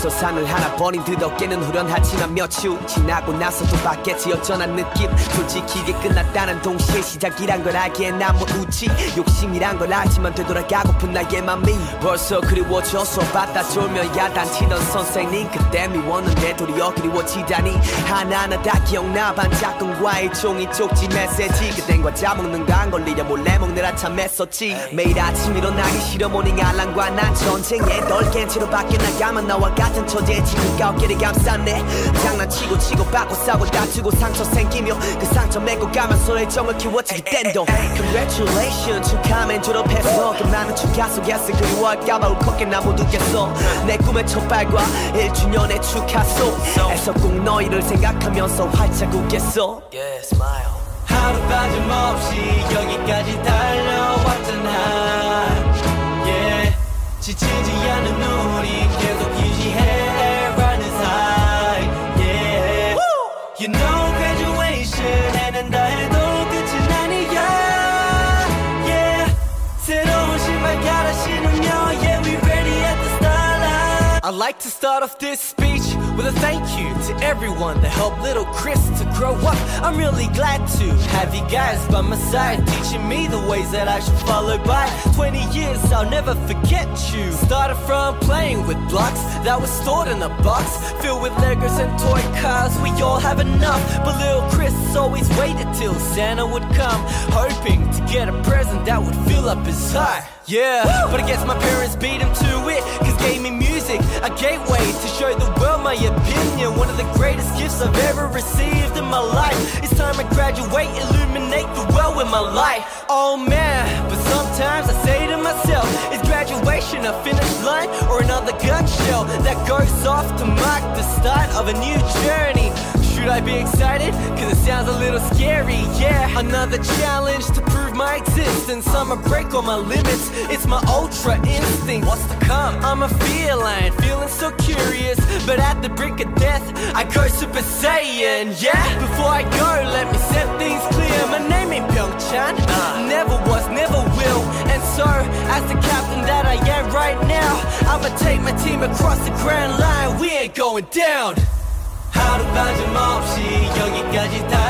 벌써 산을 하나 버린 듯 어깨는 후련하지만 몇주 지나고 나서도 바뀌었지. 어쩌한 느낌? 솔직히 이게 끝났다는 동시에 시작이란 걸 알기에 난뭐 웃지. 욕심이란 걸 알지만 되돌아가고픈 나의 맘이 벌써 그리워져서 받다 졸며 야단치던 선생님. 그때 미웠는데 도리어 그리워지다니. 하나하나 다 기억나 반짝꿍과의 종이 쪽지 메시지 먹는 거안 걸리려 몰래 먹느라 참 애썼지. 매일 아침 일어나기 싫어 모닝 알람과 난 전쟁에 널 깬채로 밖에 나가면 나와 같은 처지에 지금까 어깨를 감쌌네. 장난치고 치고 받고 싸고 다투고 상처 생기며 그 상처 메고 가면서 애정을 키웠지 그땐도. Congratulations 축하면 졸업했어 그 많은 축하 속에서 그리워할까봐 울컥해 나 못 웃겠어. 내 꿈의 첫발과 1주년의 축하소 에서 꼭 너희를 생각하면서 활짝 웃겠어. Yeah, smile. 하루 빠짐없이 여기까지 달려왔잖아 yeah. 지치지 우리 계속 사이 yeah. You know graduation 해도 끝은 아니야 yeah. 새로운 신발 갈아 신으며 Yeah we ready at the start line I like to start off this speech with a thank you to everyone that helped little Chris to grow up. I'm really glad to have you guys by my side, teaching me the ways that I should follow by. 20 years, I'll never forget you. Started from playing with blocks that was stored in a box filled with Legos and toy cars. We all have enough, but little Chris always waited till Santa would come, hoping to get a present that would fill up his heart. Yeah, but I guess my parents beat him to it, cause gave me music, a gateway to show the world my opinion. One of the greatest gifts I've ever received in my life. It's time I graduate, illuminate the world with my light. Oh man, but sometimes I say to myself, is graduation a finish line or another gun shell that goes off to mark the start of a new journey? Should I be excited? Cause it sounds a little scary, yeah. Another challenge to prove my existence. I'ma break all my limits. It's my ultra instinct. What's to come? I'm a feline, feeling so curious. But at the brink of death, I go Super Saiyan, yeah. Before I go, let me set things clear. My name ain't Pyeongchan. Never was, never will. And so, as the captain that I am right now, I'ma take my team across the grand line. We ain't going down. 하루 빠짐없이 여기까지 달